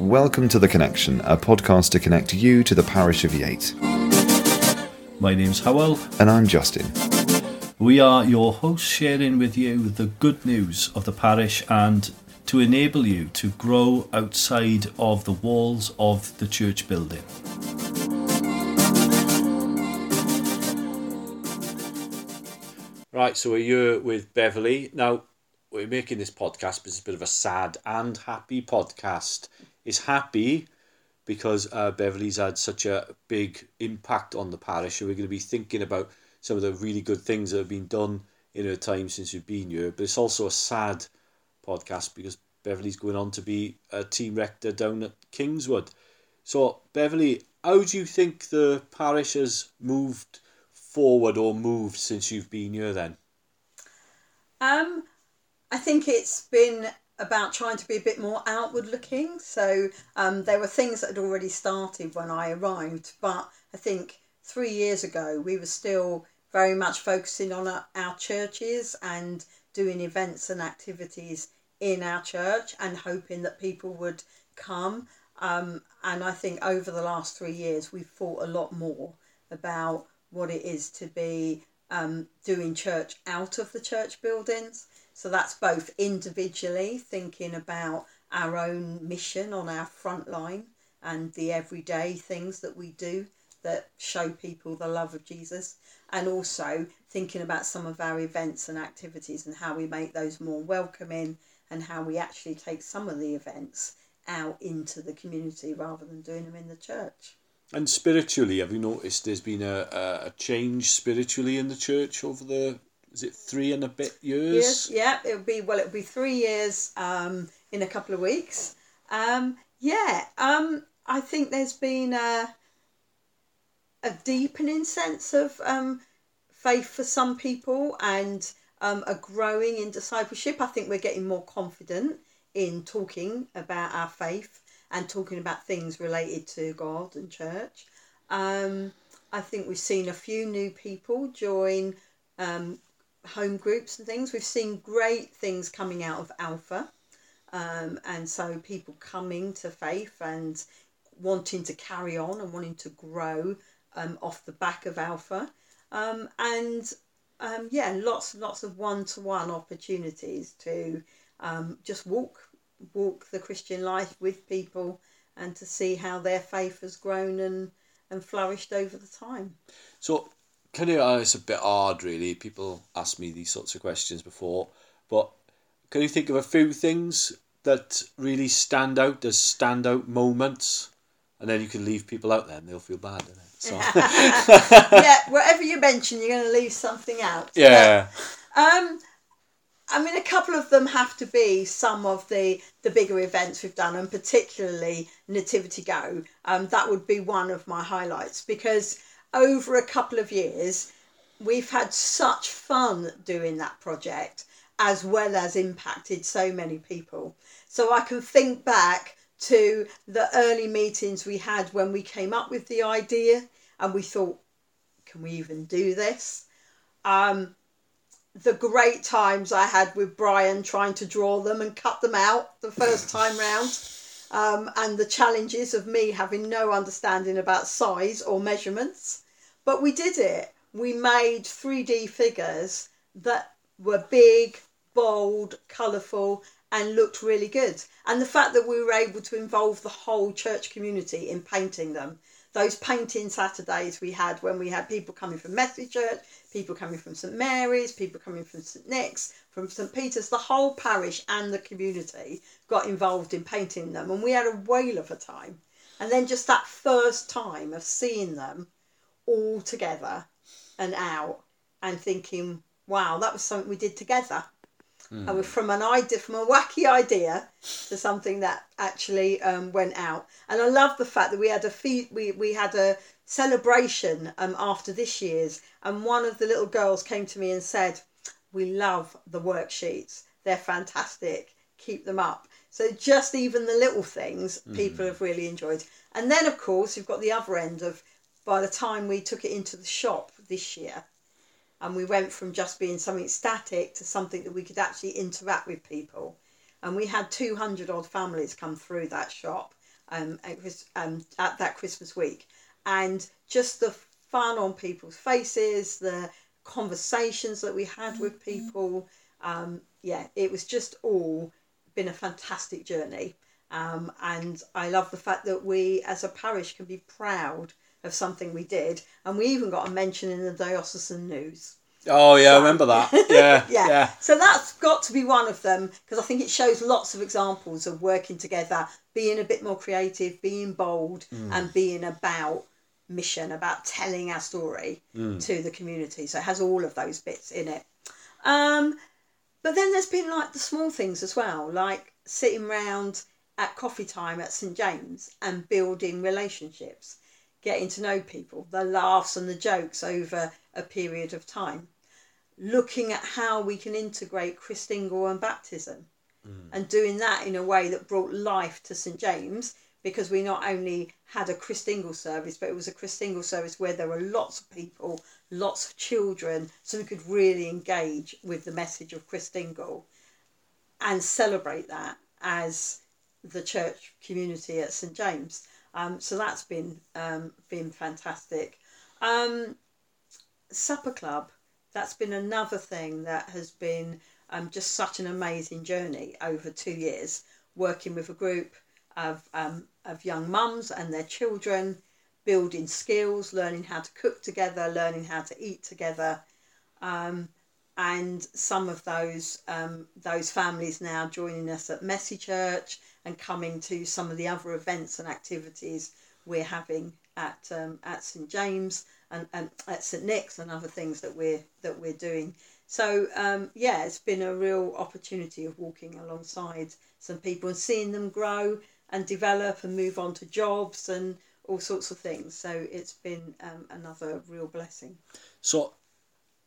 Welcome to The Connection, a podcast to connect you to the parish of Yate. My name's Howell. And I'm Justin. We are your hosts sharing with you the good news of the parish and to enable you to grow outside of the walls of the church building. Right, so we're here with Beverley. Now, we're making this podcast, but it's a bit of a sad and happy podcast. It's happy because uh, Beverley's had such a big impact on the parish. And we're going to be thinking about some of the really good things that have been done in her time since we've been here. But it's also a sad podcast because Beverley's going on to be a team rector down at Kingswood. So, Beverley, how do you think the parish has moved forward or moved since you've been here then? Um, I think it's been about trying to be a bit more outward looking. So um, there were things that had already started when I arrived, but I think three years ago we were still very much focusing on our, our churches and doing events and activities in our church and hoping that people would come. Um, and I think over the last three years we've thought a lot more about what it is to be um, doing church out of the church buildings. So that's both individually thinking about our own mission on our front line and the everyday things that we do that show people the love of Jesus, and also thinking about some of our events and activities and how we make those more welcoming and how we actually take some of the events out into the community rather than doing them in the church. And spiritually, have you noticed there's been a, a, change spiritually in the church over the is it three and a bit years? Yes, yeah, it'll be well, it'll be three years um, in a couple of weeks. Um, yeah, um, I think there's been a a deepening sense of um, faith for some people and um, a growing in discipleship. I think we're getting more confident in talking about our faith and talking about things related to God and church. Um, I think we've seen a few new people join um, home groups and things. We've seen great things coming out of Alpha. Um, and so people coming to faith and wanting to carry on and wanting to grow um, off the back of Alpha. Um, and um, yeah, lots and lots of one to one opportunities to um, just walk walk the Christian life with people and to see how their faith has grown and, and flourished over the time. So, kind of, uh, it's a bit hard, really. People ask me these sorts of questions before, but can you think of a few things that really stand out as standout moments? And then you can leave people out there and they'll feel bad, So. yeah, whatever you mention, you're going to leave something out. Yeah. But, um, I mean, a couple of them have to be some of the, the bigger events we've done, and particularly Nativity Go. Um, that would be one of my highlights because over a couple of years, we've had such fun doing that project as well as impacted so many people. So I can think back to the early meetings we had when we came up with the idea and we thought, can we even do this? Um, the great times I had with Brian trying to draw them and cut them out the first time round, um, and the challenges of me having no understanding about size or measurements. But we did it. We made 3D figures that were big, bold, colourful, and looked really good. And the fact that we were able to involve the whole church community in painting them those painting Saturdays we had when we had people coming from Methodist Church, people coming from St Mary's, people coming from St Nick's, from St Peter's, the whole parish and the community got involved in painting them, and we had a whale of a time. And then just that first time of seeing them all together and out and thinking, wow, that was something we did together. Mm. And from an idea, from a wacky idea to something that actually um, went out. And I love the fact that we had a fee- we we had a celebration um, after this year's, and one of the little girls came to me and said, "We love the worksheets. They're fantastic. Keep them up." So just even the little things people mm. have really enjoyed. And then of course you've got the other end of by the time we took it into the shop this year and we went from just being something static to something that we could actually interact with people. And we had 200 odd families come through that shop, um, at, um, at that Christmas week, and just the fun on people's faces, the conversations that we had with people. Um, yeah, it was just all been a fantastic journey. Um, and I love the fact that we, as a parish, can be proud of something we did, and we even got a mention in the diocesan news. Oh yeah, I remember that. Yeah, yeah. yeah. So that's got to be one of them because I think it shows lots of examples of working together, being a bit more creative, being bold, and being about mission, about telling our story to the community. So it has all of those bits in it. Um, but then there's been like the small things as well, like sitting round at coffee time at St James and building relationships, getting to know people, the laughs and the jokes over a period of time. Looking at how we can integrate Christingle and baptism mm. and doing that in a way that brought life to St James because we not only had a Christingle service but it was a Christingle service where there were lots of people lots of children so we could really engage with the message of Christingle and celebrate that as the church community at St James um, so that's been um, been fantastic um, supper club that's been another thing that has been um, just such an amazing journey over two years, working with a group of, um, of young mums and their children, building skills, learning how to cook together, learning how to eat together. Um, and some of those those families now joining us at Messy Church and coming to some of the other events and activities we're having at um, at St James and, and at St Nick's and other things that we're that we're doing. So um, yeah, it's been a real opportunity of walking alongside some people and seeing them grow and develop and move on to jobs and all sorts of things. So it's been um, another real blessing. So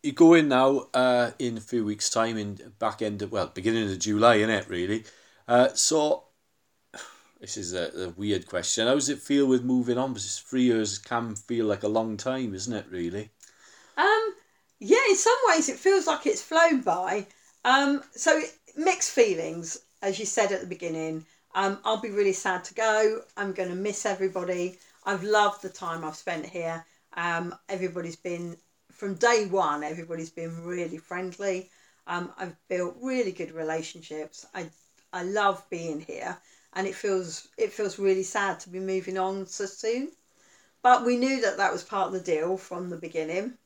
you go in now uh, in a few weeks' time, in back end of well, beginning of July, isn't it? Really. Uh, so this is a, a weird question. How does it feel with moving on? Because three years can feel like a long time, isn't it? Really. Um, yeah, in some ways it feels like it's flown by. Um, so mixed feelings, as you said at the beginning. Um, I'll be really sad to go. I'm going to miss everybody. I've loved the time I've spent here. Um, everybody's been from day one. Everybody's been really friendly. Um, I've built really good relationships. I I love being here, and it feels it feels really sad to be moving on so soon. But we knew that that was part of the deal from the beginning.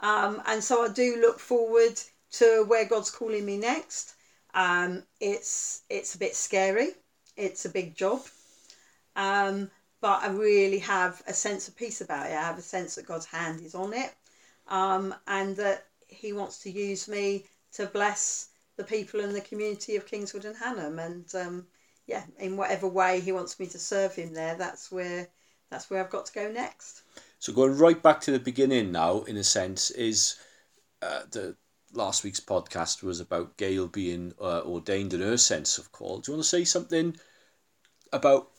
Um, and so I do look forward to where God's calling me next. Um, it's it's a bit scary. It's a big job, um, but I really have a sense of peace about it. I have a sense that God's hand is on it, um, and that He wants to use me to bless the people in the community of Kingswood and Hanham. And um, yeah, in whatever way He wants me to serve Him there, that's where that's where I've got to go next. So going right back to the beginning now, in a sense, is uh, the last week's podcast was about Gail being uh, ordained in her sense of call. Do you want to say something about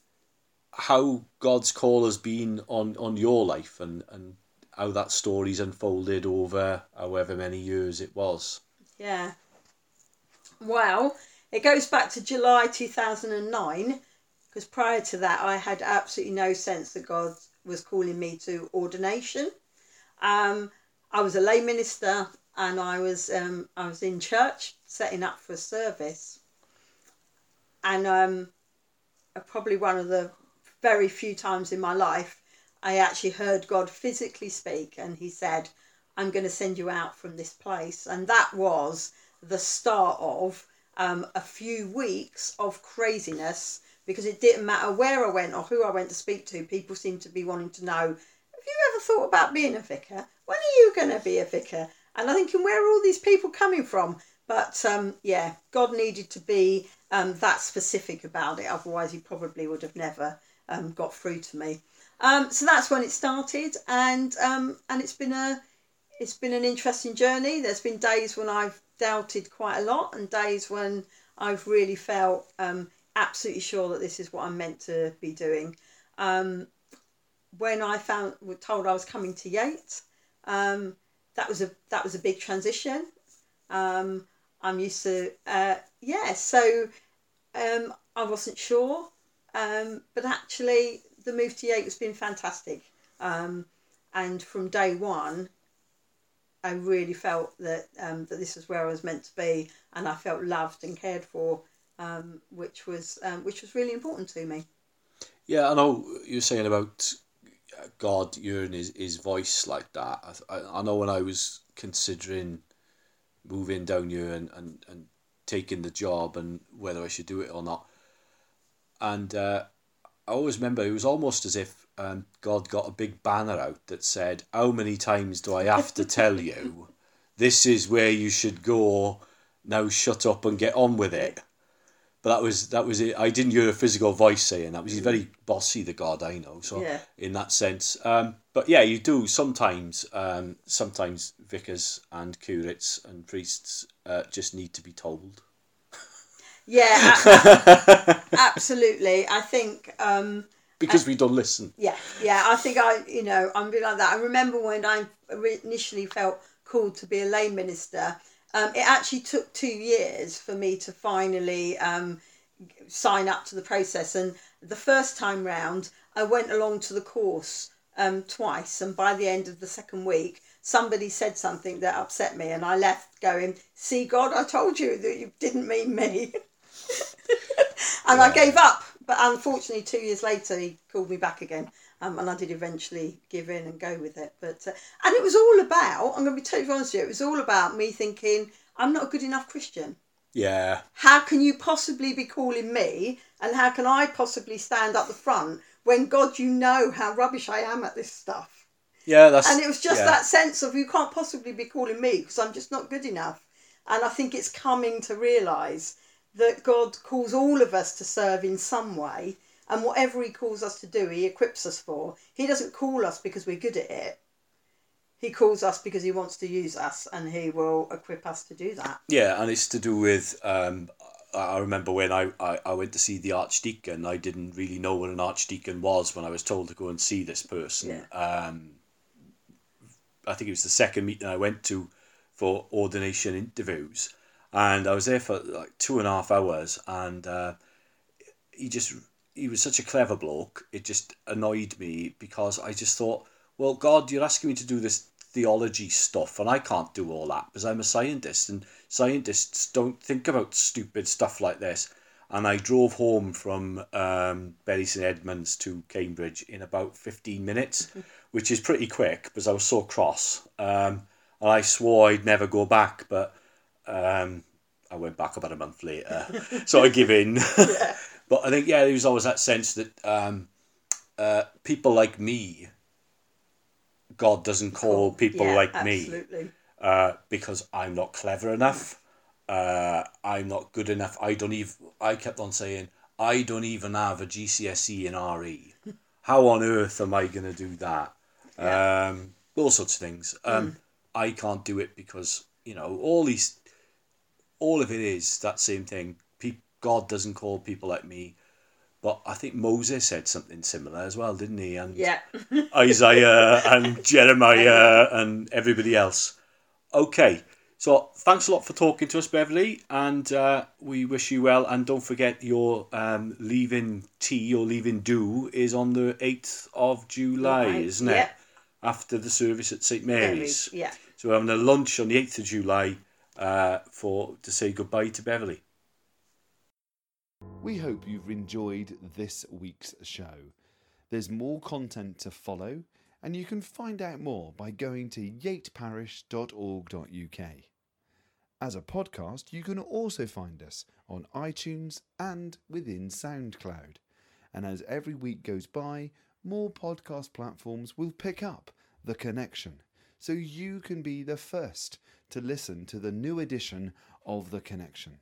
how God's call has been on, on your life and, and how that story's unfolded over however many years it was? Yeah. Well, it goes back to July 2009 because prior to that, I had absolutely no sense that God was calling me to ordination. Um, I was a lay minister and I was um, I was in church setting up for a service, and um, probably one of the very few times in my life I actually heard God physically speak, and He said, "I'm going to send you out from this place," and that was the start of um, a few weeks of craziness because it didn't matter where I went or who I went to speak to. People seemed to be wanting to know, "Have you ever thought about being a vicar? When are you going to be a vicar?" And I'm thinking, where are all these people coming from? But um, yeah, God needed to be um, that specific about it. Otherwise, He probably would have never um, got through to me. Um, so that's when it started, and um, and it's been a it's been an interesting journey. There's been days when I've doubted quite a lot, and days when I've really felt um, absolutely sure that this is what I'm meant to be doing. Um, when I found were told I was coming to Yates, um, that was a that was a big transition. Um, I'm used to uh, yeah, so um, I wasn't sure Um, but actually, the move to Yate has been fantastic. Um, and from day one, I really felt that um, that this was where I was meant to be, and I felt loved and cared for, um, which was um, which was really important to me. Yeah, I know you're saying about uh, God hearing his, his voice like that. I, I, I know when I was considering moving down here and, and, and taking the job and whether I should do it or not. And uh, I always remember it was almost as if um, God got a big banner out that said, How many times do I have to tell you this is where you should go? Now shut up and get on with it. But that was that was it. I didn't hear a physical voice saying that. He's very bossy, the God I know. So Yeah. in that sense, um, but yeah, you do sometimes. Um, sometimes vicars and curates and priests uh, just need to be told. Yeah, absolutely. I think. Um, because we don't listen. Yeah, yeah. I think I, you know, I'm bit like that. I remember when I initially felt called to be a lay minister. Um, it actually took two years for me to finally um, sign up to the process. And the first time round, I went along to the course um, twice. And by the end of the second week, somebody said something that upset me, and I left going, "See, God, I told you that you didn't mean me." and I gave up. But unfortunately, two years later, he called me back again, um, and I did eventually give in and go with it. But uh, and it was all about. I'm going to be totally honest with you. It was all about me thinking I'm not a good enough Christian. Yeah, How can you possibly be calling me, and how can I possibly stand up the front when God, you know how rubbish I am at this stuff. yeah, that's. And it was just yeah. that sense of you can't possibly be calling me because I'm just not good enough. And I think it's coming to realise that God calls all of us to serve in some way. And whatever He calls us to do, He equips us for. He doesn't call us because we're good at it. He calls us because He wants to use us and He will equip us to do that. Yeah, and it's to do with. Um, I remember when I, I, I went to see the archdeacon, I didn't really know what an archdeacon was when I was told to go and see this person. Um, I think it was the second meeting I went to for ordination interviews, and I was there for like two and a half hours, and uh, he just he was such a clever bloke. It just annoyed me because I just thought, well, God, you're asking me to do this theology stuff, and I can't do all that because I'm a scientist, and scientists don't think about stupid stuff like this. And I drove home from um, Bury St Edmunds to Cambridge in about 15 minutes, which is pretty quick because I was so cross. Um, and I swore I'd never go back, but um, I went back about a month later. so I give in. but I think, yeah, there was always that sense that um, uh, people like me, God doesn't call people Yeah, like me uh, because I'm not clever enough. Uh, I'm not good enough. I don't even. I kept on saying I don't even have a GCSE in RE. How on earth am I going to do that? Um, all sorts of things. Um, I can't do it because you know all these. All of it is that same thing. God doesn't call people like me. But I think Moses said something similar as well, didn't he? And Yeah. Isaiah and Jeremiah and everybody else. Okay, so thanks a lot for talking to us, Beverley, and uh, we wish you well. And don't forget your um, leaving tea or leaving do is on the 8th of July, Right, isn't it? yep. After the service at St Mary's. Yeah. So we're having a lunch on the 8th of July uh, for to say goodbye to Beverley. We hope you've enjoyed this week's show. There's more content to follow, and you can find out more by going to yateparish.org.uk. As a podcast, you can also find us on iTunes and within SoundCloud. And as every week goes by, more podcast platforms will pick up The Connection, so you can be the first to listen to the new edition of The Connection.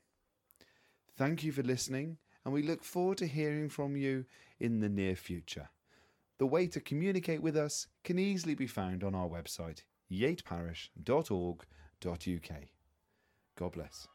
Thank you for listening, and we look forward to hearing from you in the near future. The way to communicate with us can easily be found on our website, yateparish.org.uk. God bless.